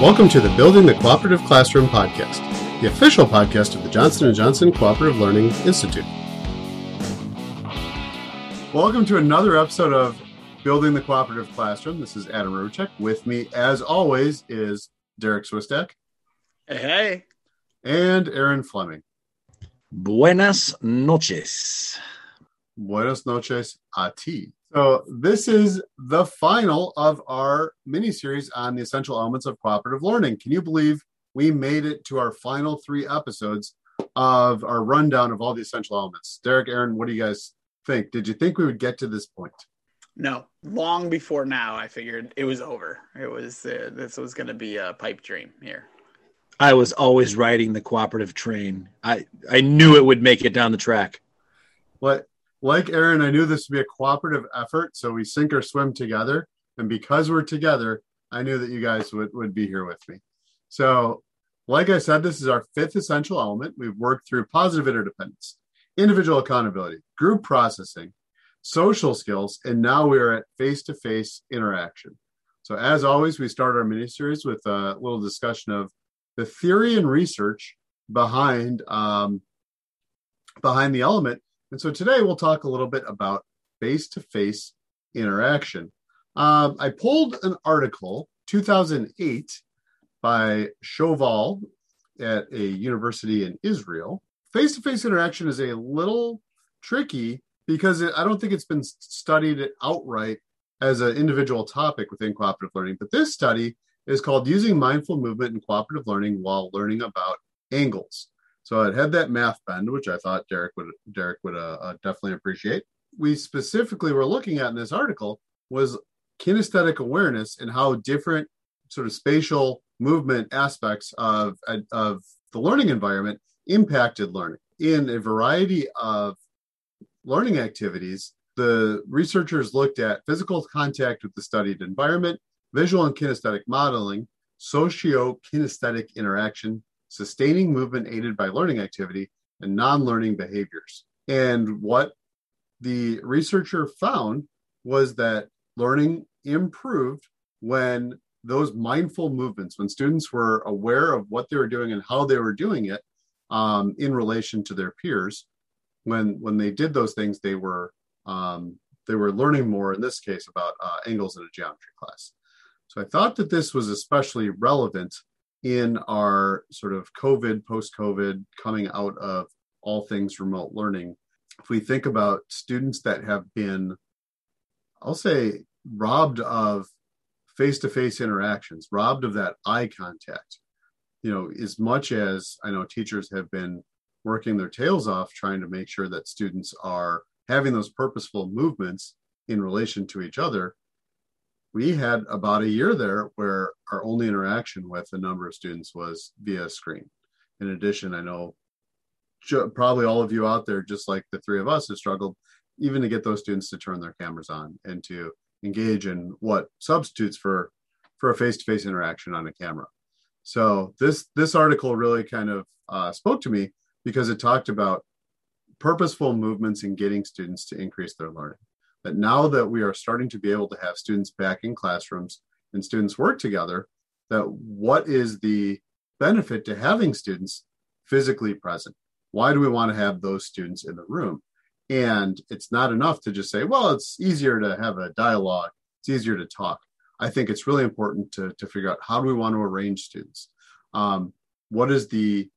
Welcome to the Building the Cooperative Classroom podcast, the official podcast of the Johnson & Johnson Cooperative Learning Institute. Welcome to another episode of Building the Cooperative Classroom. This is Adam Ruchek. With me, as always, is Derrick Swistek. Hey, hey. And Aaron Fleming. Buenas noches. Buenas noches a ti. So, this is the final of our mini series on the essential elements of cooperative learning. Can you believe we made it to our final three episodes of our rundown of all the essential elements? Derrick, Aaron, what do you guys think? Did you think we would get to this point? No, long before now, I figured it was over. It was uh, this was going to be a pipe dream here. I was always riding the cooperative train. I I knew it would make it down the track. What like Aaron, I knew this would be a cooperative effort, so we sink or swim together. And because we're together, I knew that you guys would, would be here with me. So, like I said, this is our fifth essential element. We've worked through positive interdependence, individual accountability, group processing, social skills, and now we are at face to face interaction. So, as always, we start our mini series with a little discussion of the theory and research behind um, behind the element and so today we'll talk a little bit about face to face interaction. Um, I pulled an article, 2008, by Shoval at a university in Israel. Face to face interaction is a little tricky because it, I don't think it's been studied outright as an individual topic within cooperative learning. But this study is called Using Mindful Movement in Cooperative Learning While Learning About Angles. So it had that math bend, which I thought Derrick would Derrick would uh, uh, definitely appreciate. We specifically were looking at in this article was kinesthetic awareness and how different sort of spatial movement aspects of of the learning environment impacted learning in a variety of learning activities. The researchers looked at physical contact with the studied environment, visual and kinesthetic modeling, socio kinesthetic interaction, sustaining movement aided by learning activity, and non learning behaviors. And what the researcher found was that learning improved when those mindful movements, when students were aware of what they were doing and how they were doing it um, in relation to their peers, when when they did those things, they were um, they were learning more. In this case, about uh, angles in a geometry class. So I thought that this was especially relevant in our sort of COVID, post COVID, coming out of all things remote learning, if we think about students that have been, I'll say, robbed of face to face interactions, robbed of that eye contact, you know, as much as I know teachers have been working their tails off trying to make sure that students are having those purposeful movements in relation to each other we had about a year there where our only interaction with a number of students was via screen. In addition, I know probably all of you out there, just like the three of us, have struggled even to get those students to turn their cameras on and to engage in what substitutes for for a face-to-face interaction on a camera. So this this article really kind of uh, spoke to me because it talked about purposeful movements in getting students to increase their learning that now that we are starting to be able to have students back in classrooms and students work together, that what is the benefit to having students physically present? Why do we want to have those students in the room? And it's not enough to just say, well, it's easier to have a dialogue, it's easier to talk. I think it's really important to, to figure out how do we want to arrange students? Um, what is the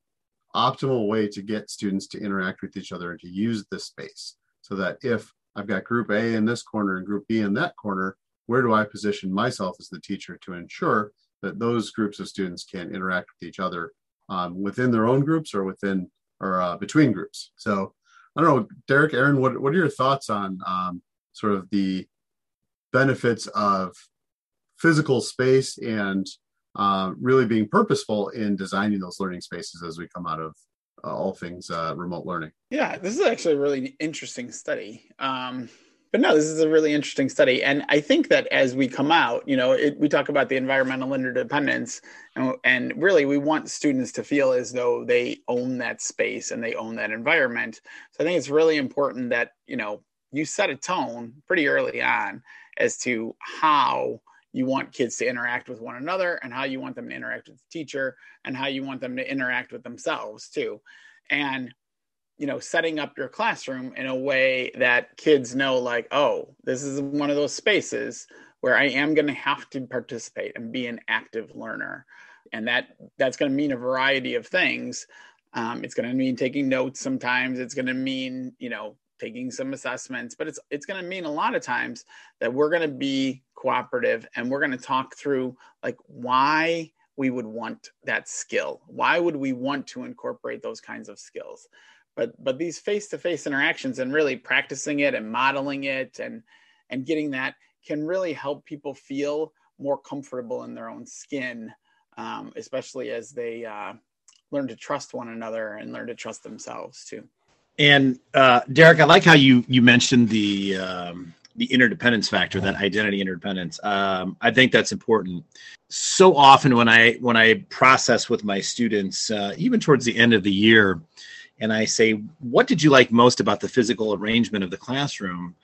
optimal way to get students to interact with each other and to use this space so that if I've got group A in this corner and group B in that corner. Where do I position myself as the teacher to ensure that those groups of students can interact with each other um, within their own groups or within or uh, between groups? So I don't know, Derrick, Aaron, what, what are your thoughts on um, sort of the benefits of physical space and uh, really being purposeful in designing those learning spaces as we come out of uh, all things uh, remote learning. Yeah, this is actually a really interesting study. Um, but no, this is a really interesting study, and I think that as we come out, you know, it, we talk about the environmental interdependence, and, and really we want students to feel as though they own that space and they own that environment. So I think it's really important that you know you set a tone pretty early on as to how you want kids to interact with one another and how you want them to interact with the teacher and how you want them to interact with themselves too. And you know setting up your classroom in a way that kids know like oh this is one of those spaces where i am going to have to participate and be an active learner. And that that's going to mean a variety of things. Um, it's going to mean taking notes sometimes. It's going to mean you know taking some assessments but it's it's going to mean a lot of times that we're going to be cooperative and we're going to talk through like why we would want that skill. Why would we want to incorporate those kinds of skills? But but these face-to-face interactions and really practicing it and modeling it and and getting that can really help people feel more comfortable in their own skin um, especially as they uh, learn to trust one another and learn to trust themselves too and uh, Derrick, I like how you you mentioned the um, the interdependence factor, that identity interdependence. Um, I think that's important. So often when I when I process with my students, uh, even towards the end of the year, and I say, "What did you like most about the physical arrangement of the classroom?"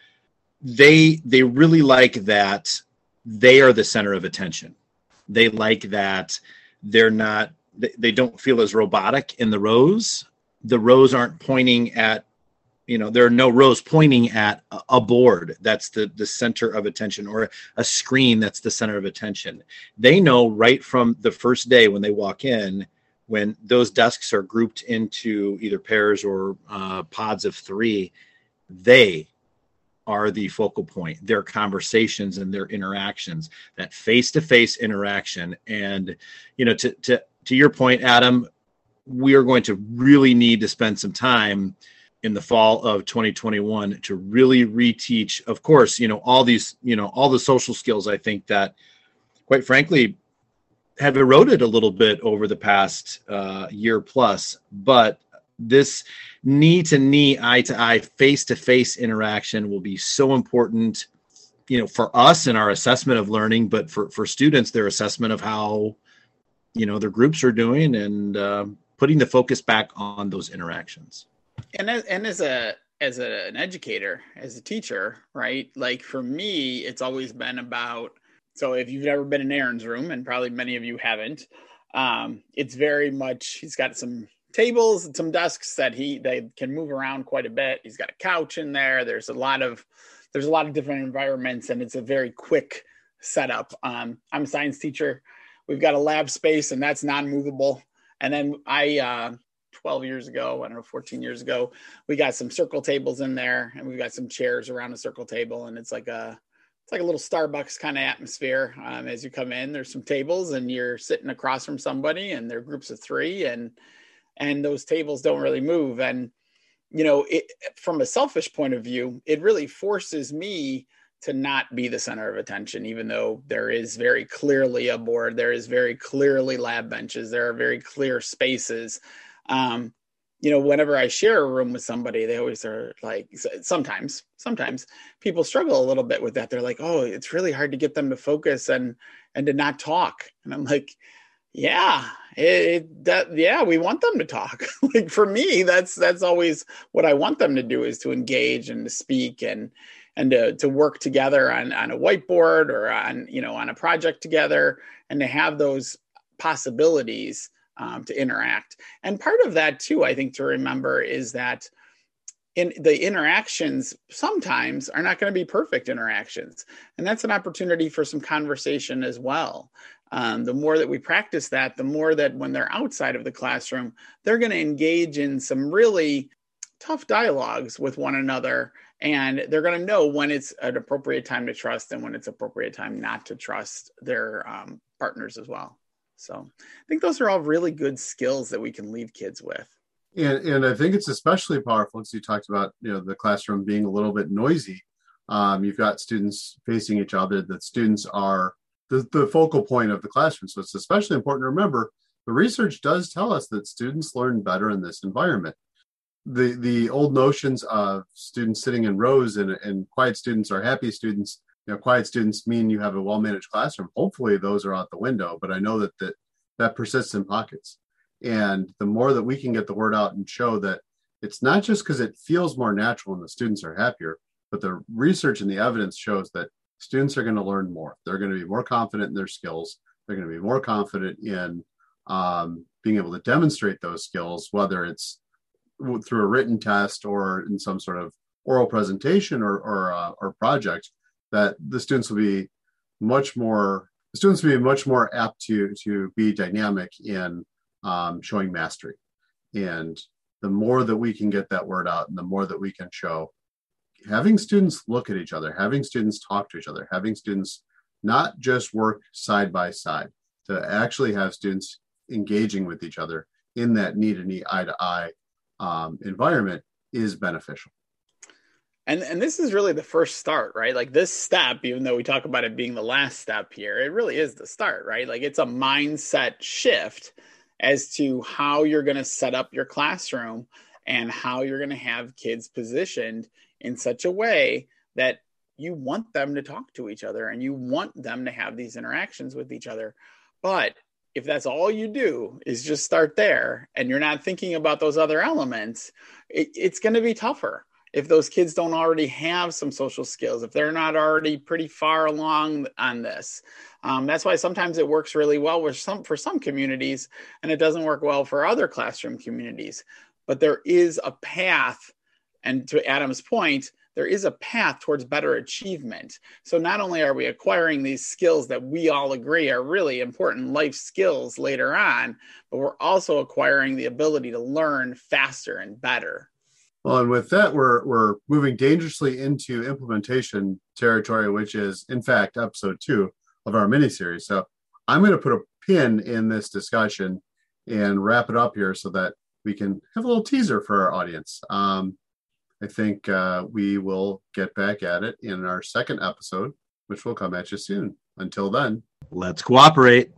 They they really like that they are the center of attention. They like that they're not they, they don't feel as robotic in the rows the rows aren't pointing at you know there are no rows pointing at a board that's the the center of attention or a screen that's the center of attention. They know right from the first day when they walk in when those desks are grouped into either pairs or uh, pods of three they are the focal point. Their conversations and their interactions that face-to-face interaction. And you know to to to your point adam we are going to really need to spend some time in the fall of 2021 to really reteach of course you know all these you know all the social skills i think that quite frankly have eroded a little bit over the past uh, year plus. But this knee to knee eye to eye face to face interaction will be so important you know for us in our assessment of learning but for for students their assessment of how you know their groups are doing and uh, putting the focus back on those interactions. And as, and as a as a, an educator, as a teacher, right? Like for me, it's always been about. So if you've ever been in Aaron's room, and probably many of you haven't, um, it's very much. He's got some tables and some desks that he they can move around quite a bit. He's got a couch in there. There's a lot of there's a lot of different environments, and it's a very quick setup. Um, I'm a science teacher. We've got a lab space, and that's non-movable. And then I, uh, 12 years ago, I don't know, 14 years ago, we got some circle tables in there and we've got some chairs around a circle table. And it's like a, it's like a little Starbucks kind of atmosphere. Um, as you come in, there's some tables and you're sitting across from somebody and they're groups of three and, and those tables don't really move. And, you know, it, from a selfish point of view, it really forces me to not be the center of attention, even though there is very clearly a board, there is very clearly lab benches, there are very clear spaces. Um, you know, whenever I share a room with somebody, they always are like, sometimes, sometimes people struggle a little bit with that. They're like, oh, it's really hard to get them to focus and and to not talk. And I'm like, yeah, it, that yeah, we want them to talk. like for me, that's that's always what I want them to do is to engage and to speak and and to, to work together on, on a whiteboard or on you know on a project together and to have those possibilities um, to interact. And part of that too i think to remember is that in the interactions sometimes are not going to be perfect interactions. And that's an opportunity for some conversation as well. Um, the more that we practice that the more that when they're outside of the classroom they're going to engage in some really tough dialogues with one another and they're going to know when it's an appropriate time to trust and when it's appropriate time not to trust their um, partners as well. So i think those are all really good skills that we can leave kids with. And, and i think it's especially powerful because you talked about you know the classroom being a little bit noisy. Um, you've got students facing each other that students are the, the focal point of the classroom. So it's especially important to remember the research does tell us that students learn better in this environment the the old notions of students sitting in rows and, and quiet students are happy students you know quiet students mean you have a well managed classroom hopefully those are out the window but i know that that that persists in pockets and the more that we can get the word out and show that it's not just because it feels more natural and the students are happier but the research and the evidence shows that students are going to learn more. They're going to be more confident in their skills. They're going to be more confident in um, being able to demonstrate those skills, whether it's through a written test or in some sort of oral presentation or or, uh, or project. That the students will be much more the students will be much more apt to to be dynamic in um, showing mastery and the more that we can get that word out and the more that we can show having students look at each other having students talk to each other having students not just work side by side to actually have students engaging with each other in that knee to knee eye to eye Um, environment is beneficial. And and this is really the first start right? Like this step even though we talk about it being the last step here it really is the start right? Like it's a mindset shift as to how you're going to set up your classroom and how you're going to have kids positioned in such a way that you want them to talk to each other and you want them to have these interactions with each other. But if that's all you do is just start there and you're not thinking about those other elements it, it's going to be tougher if those kids don't already have some social skills, if they're not already pretty far along on this. Um, that's why sometimes it works really well with some for some communities, and it doesn't work well for other classroom communities. But there is a path, and to Adam's point, there is a path towards better achievement. So not only are we acquiring these skills that we all agree are really important life skills later on, but we're also acquiring the ability to learn faster and better. Well, and with that, we're we're moving dangerously into implementation territory, which is in fact episode two of our mini series. So I'm going to put a pin in this discussion and wrap it up here so that we can have a little teaser for our audience. Um, I think uh, we will get back at it in our second episode, which will come at you soon. Until then, let's cooperate.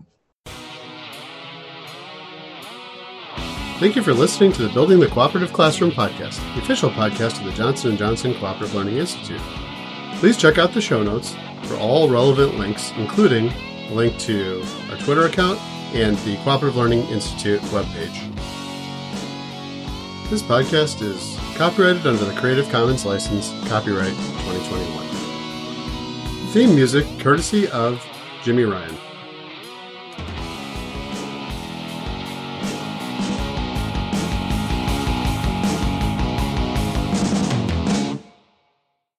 Thank you for listening to the Building the Cooperative Classroom podcast, the official podcast of the Johnson & Johnson Cooperative Learning Institute. Please check out the show notes for all relevant links, including a link to our Twitter account and the Cooperative Learning Institute webpage. This podcast is copyrighted under the Creative Commons license, copyright 2021. Theme music courtesy of Jimmy Ryan.